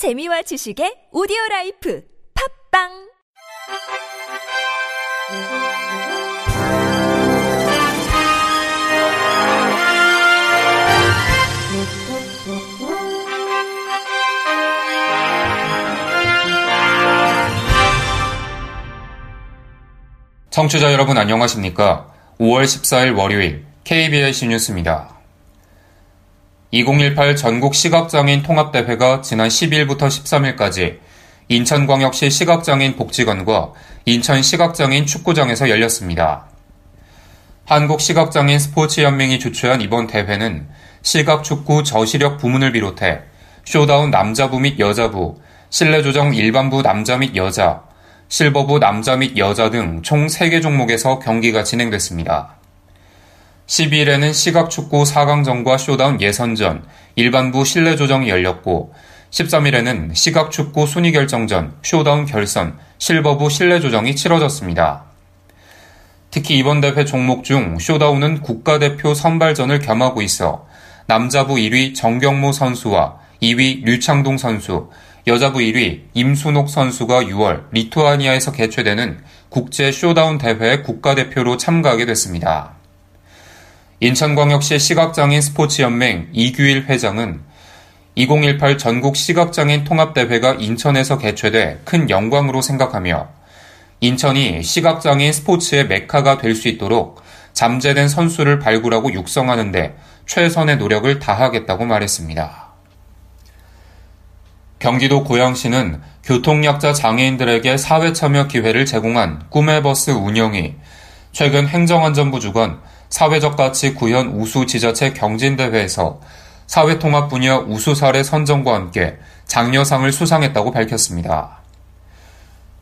재미와 지식의 오디오 라이프 팝빵 청취자 여러분 안녕하십니까? 5월 14일 월요일 KBS 뉴스입니다. 2018 전국 시각장애인 통합대회가 지난 10일부터 13일까지 인천광역시 시각장애인 복지관과 인천 시각장애인 축구장에서 열렸습니다. 한국시각장애인 스포츠연맹이 주최한 이번 대회는 시각축구 저시력 부문을 비롯해 쇼다운 남자부 및 여자부, 실내조정 일반부 남자 및 여자, 실버부 남자 및 여자 등 총 3개 종목에서 경기가 진행됐습니다. 12일에는 시각축구 4강전과 쇼다운 예선전, 일반부 실내 조정이 열렸고 13일에는 시각축구 순위 결정전, 쇼다운 결선, 실버부 실내 조정이 치러졌습니다. 특히 이번 대회 종목 중 쇼다운은 국가대표 선발전을 겸하고 있어 남자부 1위 정경모 선수와 2위 류창동 선수, 여자부 1위 임순옥 선수가 6월 리투아니아에서 개최되는 국제 쇼다운 대회에 국가대표로 참가하게 됐습니다. 인천광역시 시각장애인 스포츠연맹 이규일 회장은 2018 전국 시각장애인 통합대회가 인천에서 개최돼 큰 영광으로 생각하며 인천이 시각장애인 스포츠의 메카가 될 수 있도록 잠재된 선수를 발굴하고 육성하는데 최선의 노력을 다하겠다고 말했습니다. 경기도 고양시는 교통약자 장애인들에게 사회 참여 기회를 제공한 꿈의 버스 운영이 최근 행정안전부 주관 사회적 가치 구현 우수 지자체 경진대회에서 사회통합 분야 우수 사례 선정과 함께 장려상을 수상했다고 밝혔습니다.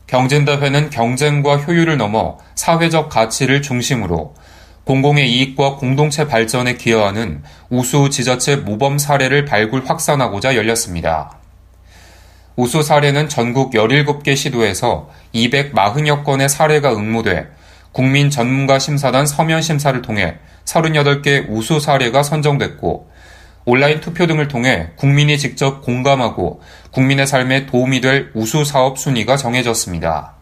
경진대회는 경쟁과 효율을 넘어 사회적 가치를 중심으로 공공의 이익과 공동체 발전에 기여하는 우수 지자체 모범 사례를 발굴 확산하고자 열렸습니다. 우수 사례는 전국 17개 시도에서 240여 건의 사례가 응모돼 국민 전문가 심사단 서면 심사를 통해 38개 우수 사례가 선정됐고 온라인 투표 등을 통해 국민이 직접 공감하고 국민의 삶에 도움이 될 우수 사업 순위가 정해졌습니다.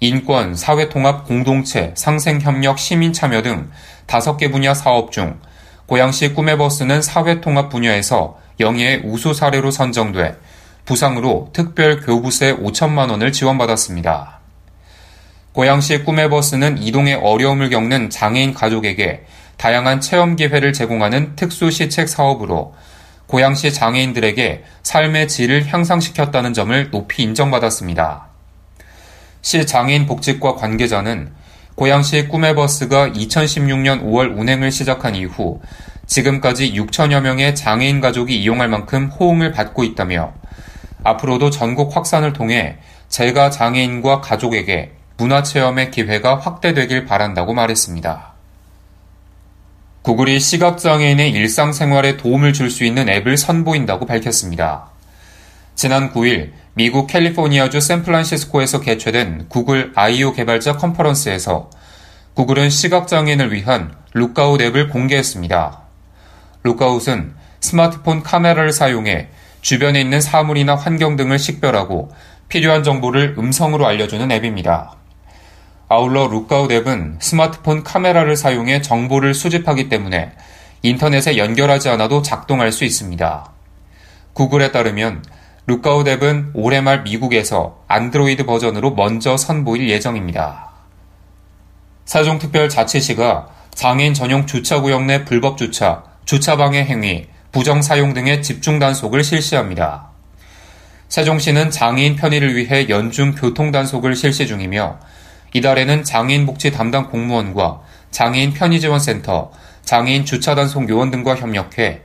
인권, 사회통합, 공동체, 상생협력, 시민참여 등 5개 분야 사업 중 고양시 꿈의 버스는 사회통합 분야에서 영예의 우수 사례로 선정돼 부상으로 특별 교부세 5천만 원을 지원받았습니다. 고양시 꿈의 버스는 이동에 어려움을 겪는 장애인 가족에게 다양한 체험 기회를 제공하는 특수 시책 사업으로 고양시 장애인들에게 삶의 질을 향상시켰다는 점을 높이 인정받았습니다. 시 장애인 복지과 관계자는 고양시 꿈의 버스가 2016년 5월 운행을 시작한 이후 지금까지 6천여 명의 장애인 가족이 이용할 만큼 호응을 받고 있다며 앞으로도 전국 확산을 통해 제가 장애인과 가족에게 문화체험의 기회가 확대되길 바란다고 말했습니다. 구글이 시각장애인의 일상생활에 도움을 줄 수 있는 앱을 선보인다고 밝혔습니다. 지난 9일 미국 캘리포니아주 샌프란시스코에서 개최된 구글 I/O 개발자 컨퍼런스에서 구글은 시각장애인을 위한 룩아웃 앱을 공개했습니다. 룩아웃은 스마트폰 카메라를 사용해 주변에 있는 사물이나 환경 등을 식별하고 필요한 정보를 음성으로 알려주는 앱입니다. 아울러 룩아웃 앱은 스마트폰 카메라를 사용해 정보를 수집하기 때문에 인터넷에 연결하지 않아도 작동할 수 있습니다. 구글에 따르면 룩아웃 앱은 올해 말 미국에서 안드로이드 버전으로 먼저 선보일 예정입니다. 세종특별자치시가 장애인 전용 주차구역 내 불법 주차, 주차방해 행위, 부정 사용 등의 집중 단속을 실시합니다. 세종시는 장애인 편의를 위해 연중 교통 단속을 실시 중이며 이달에는 장애인 복지 담당 공무원과 장애인 편의지원센터, 장애인 주차단속 요원 등과 협력해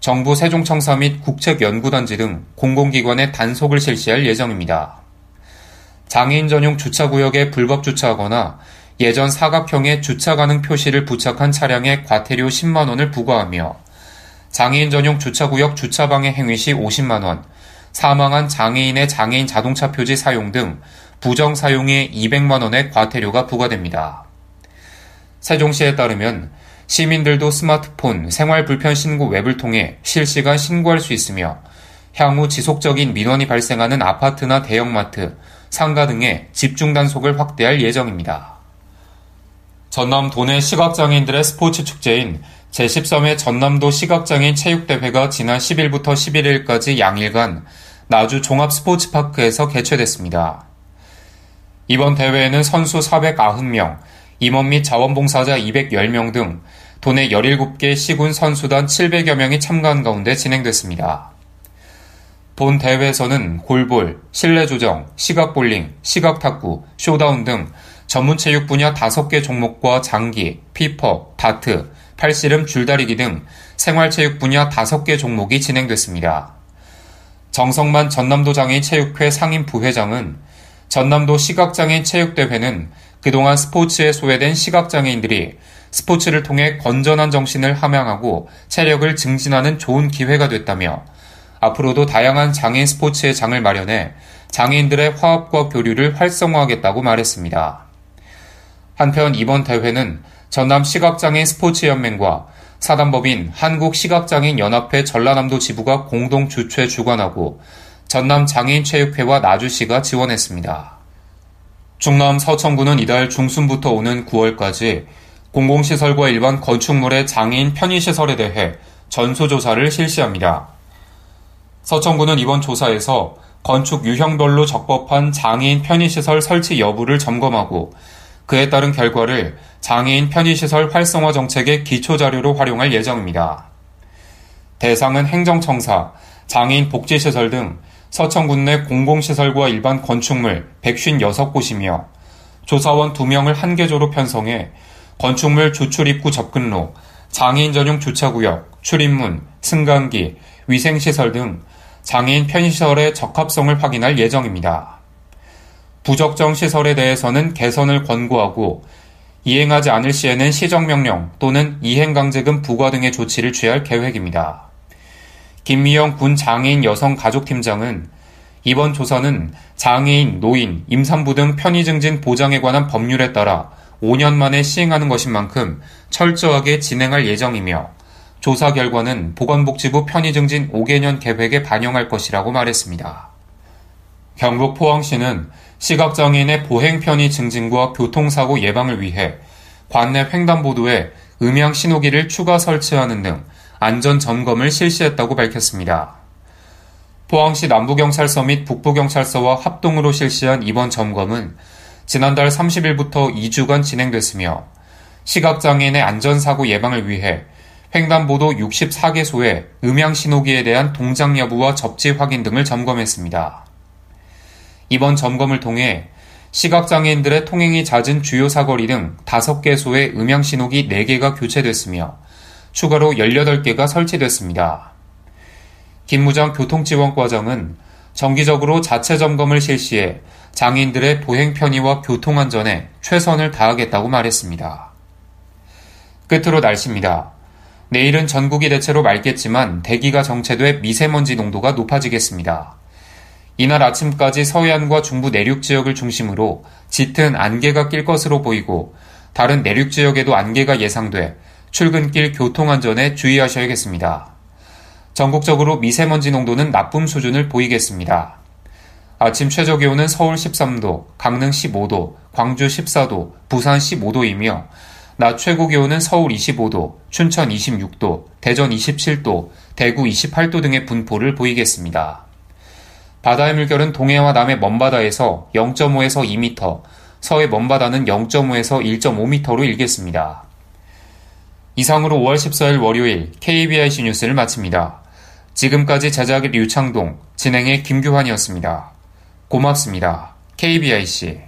정부 세종청사 및 국책연구단지 등 공공기관의 단속을 실시할 예정입니다. 장애인 전용 주차구역에 불법 주차하거나 예전 사각형의 주차 가능 표시를 부착한 차량에 과태료 10만원을 부과하며 장애인 전용 주차구역 주차방해 행위 시 50만원, 사망한 장애인의 장애인 자동차 표지 사용 등 부정 사용에 200만 원의 과태료가 부과됩니다. 세종시에 따르면 시민들도 스마트폰 생활 불편 신고 웹을 통해 실시간 신고할 수 있으며 향후 지속적인 민원이 발생하는 아파트나 대형마트, 상가 등의 집중 단속을 확대할 예정입니다. 전남 도내 시각장애인들의 스포츠 축제인 제13회 전남도 시각장애인 체육대회가 지난 10일부터 11일까지 양일간 나주 종합스포츠파크에서 개최됐습니다. 이번 대회에는 선수 490명, 임원 및 자원봉사자 210명 등 도내 17개 시군 선수단 700여 명이 참가한 가운데 진행됐습니다. 본 대회에서는 골볼, 실내조정, 시각볼링, 시각탁구, 쇼다운 등 전문 체육 분야 5개 종목과 장기, 피퍼, 다트, 팔씨름, 줄다리기 등 생활체육 분야 5개 종목이 진행됐습니다. 정성만 전남도 장애인 체육회 상임 부회장은 전남도 시각장애인 체육대회는 그동안 스포츠에 소외된 시각장애인들이 스포츠를 통해 건전한 정신을 함양하고 체력을 증진하는 좋은 기회가 됐다며 앞으로도 다양한 장애인 스포츠의 장을 마련해 장애인들의 화합과 교류를 활성화하겠다고 말했습니다. 한편 이번 대회는 전남 시각장애인 스포츠연맹과 사단법인 한국시각장애인 연합회 전라남도 지부가 공동 주최 주관하고 전남 장애인체육회와 나주시가 지원했습니다. 중남 서천구는 이달 중순부터 오는 9월까지 공공시설과 일반 건축물의 장애인 편의시설에 대해 전수조사를 실시합니다. 서천구는 이번 조사에서 건축 유형별로 적법한 장애인 편의시설 설치 여부를 점검하고 그에 따른 결과를 장애인 편의시설 활성화 정책의 기초자료로 활용할 예정입니다. 대상은 행정청사, 장애인 복지시설 등 서천군 내 공공시설과 일반 건축물 156곳이며 조사원 2명을 한 개조로 편성해 건축물 주출입구 접근로, 장애인 전용 주차구역, 출입문, 승강기, 위생시설 등 장애인 편의시설의 적합성을 확인할 예정입니다. 부적정 시설에 대해서는 개선을 권고하고 이행하지 않을 시에는 시정명령 또는 이행강제금 부과 등의 조치를 취할 계획입니다. 김미영 군 장애인 여성 가족팀장은 이번 조사는 장애인, 노인, 임산부 등 편의 증진 보장에 관한 법률에 따라 5년 만에 시행하는 것인 만큼 철저하게 진행할 예정이며 조사 결과는 보건복지부 편의증진 5개년 계획에 반영할 것이라고 말했습니다. 경북 포항시는 시각장애인의 보행 편의 증진과 교통사고 예방을 위해 관내 횡단보도에 음향 신호기를 추가 설치하는 등 안전 점검을 실시했다고 밝혔습니다. 포항시 남부경찰서 및 북부경찰서와 합동으로 실시한 이번 점검은 지난달 30일부터 2주간 진행됐으며 시각장애인의 안전사고 예방을 위해 횡단보도 64개소의 음향 신호기에 대한 동작 여부와 접지 확인 등을 점검했습니다. 이번 점검을 통해 시각장애인들의 통행이 잦은 주요 사거리 등 5개소의 음향신호기 4개가 교체됐으며 추가로 18개가 설치됐습니다. 김무장 교통지원과장은 정기적으로 자체 점검을 실시해 장애인들의 보행 편의와 교통안전에 최선을 다하겠다고 말했습니다. 끝으로 날씨입니다. 내일은 전국이 대체로 맑겠지만 대기가 정체돼 미세먼지 농도가 높아지겠습니다. 이날 아침까지 서해안과 중부 내륙 지역을 중심으로 짙은 안개가 낄 것으로 보이고 다른 내륙 지역에도 안개가 예상돼 출근길 교통안전에 주의하셔야겠습니다. 전국적으로 미세먼지 농도는 나쁨 수준을 보이겠습니다. 아침 최저 기온은 서울 13도, 강릉 15도, 광주 14도, 부산 15도이며 낮 최고 기온은 서울 25도, 춘천 26도, 대전 27도, 대구 28도 등의 분포를 보이겠습니다. 바다의 물결은 동해와 남해 먼바다에서 0.5에서 2m, 서해 먼바다는 0.5에서 1.5m로 일겠습니다. 이상으로 5월 14일 월요일 KBIC 뉴스를 마칩니다. 지금까지 제작의 류창동, 진행의 김규환이었습니다. 고맙습니다. KBIC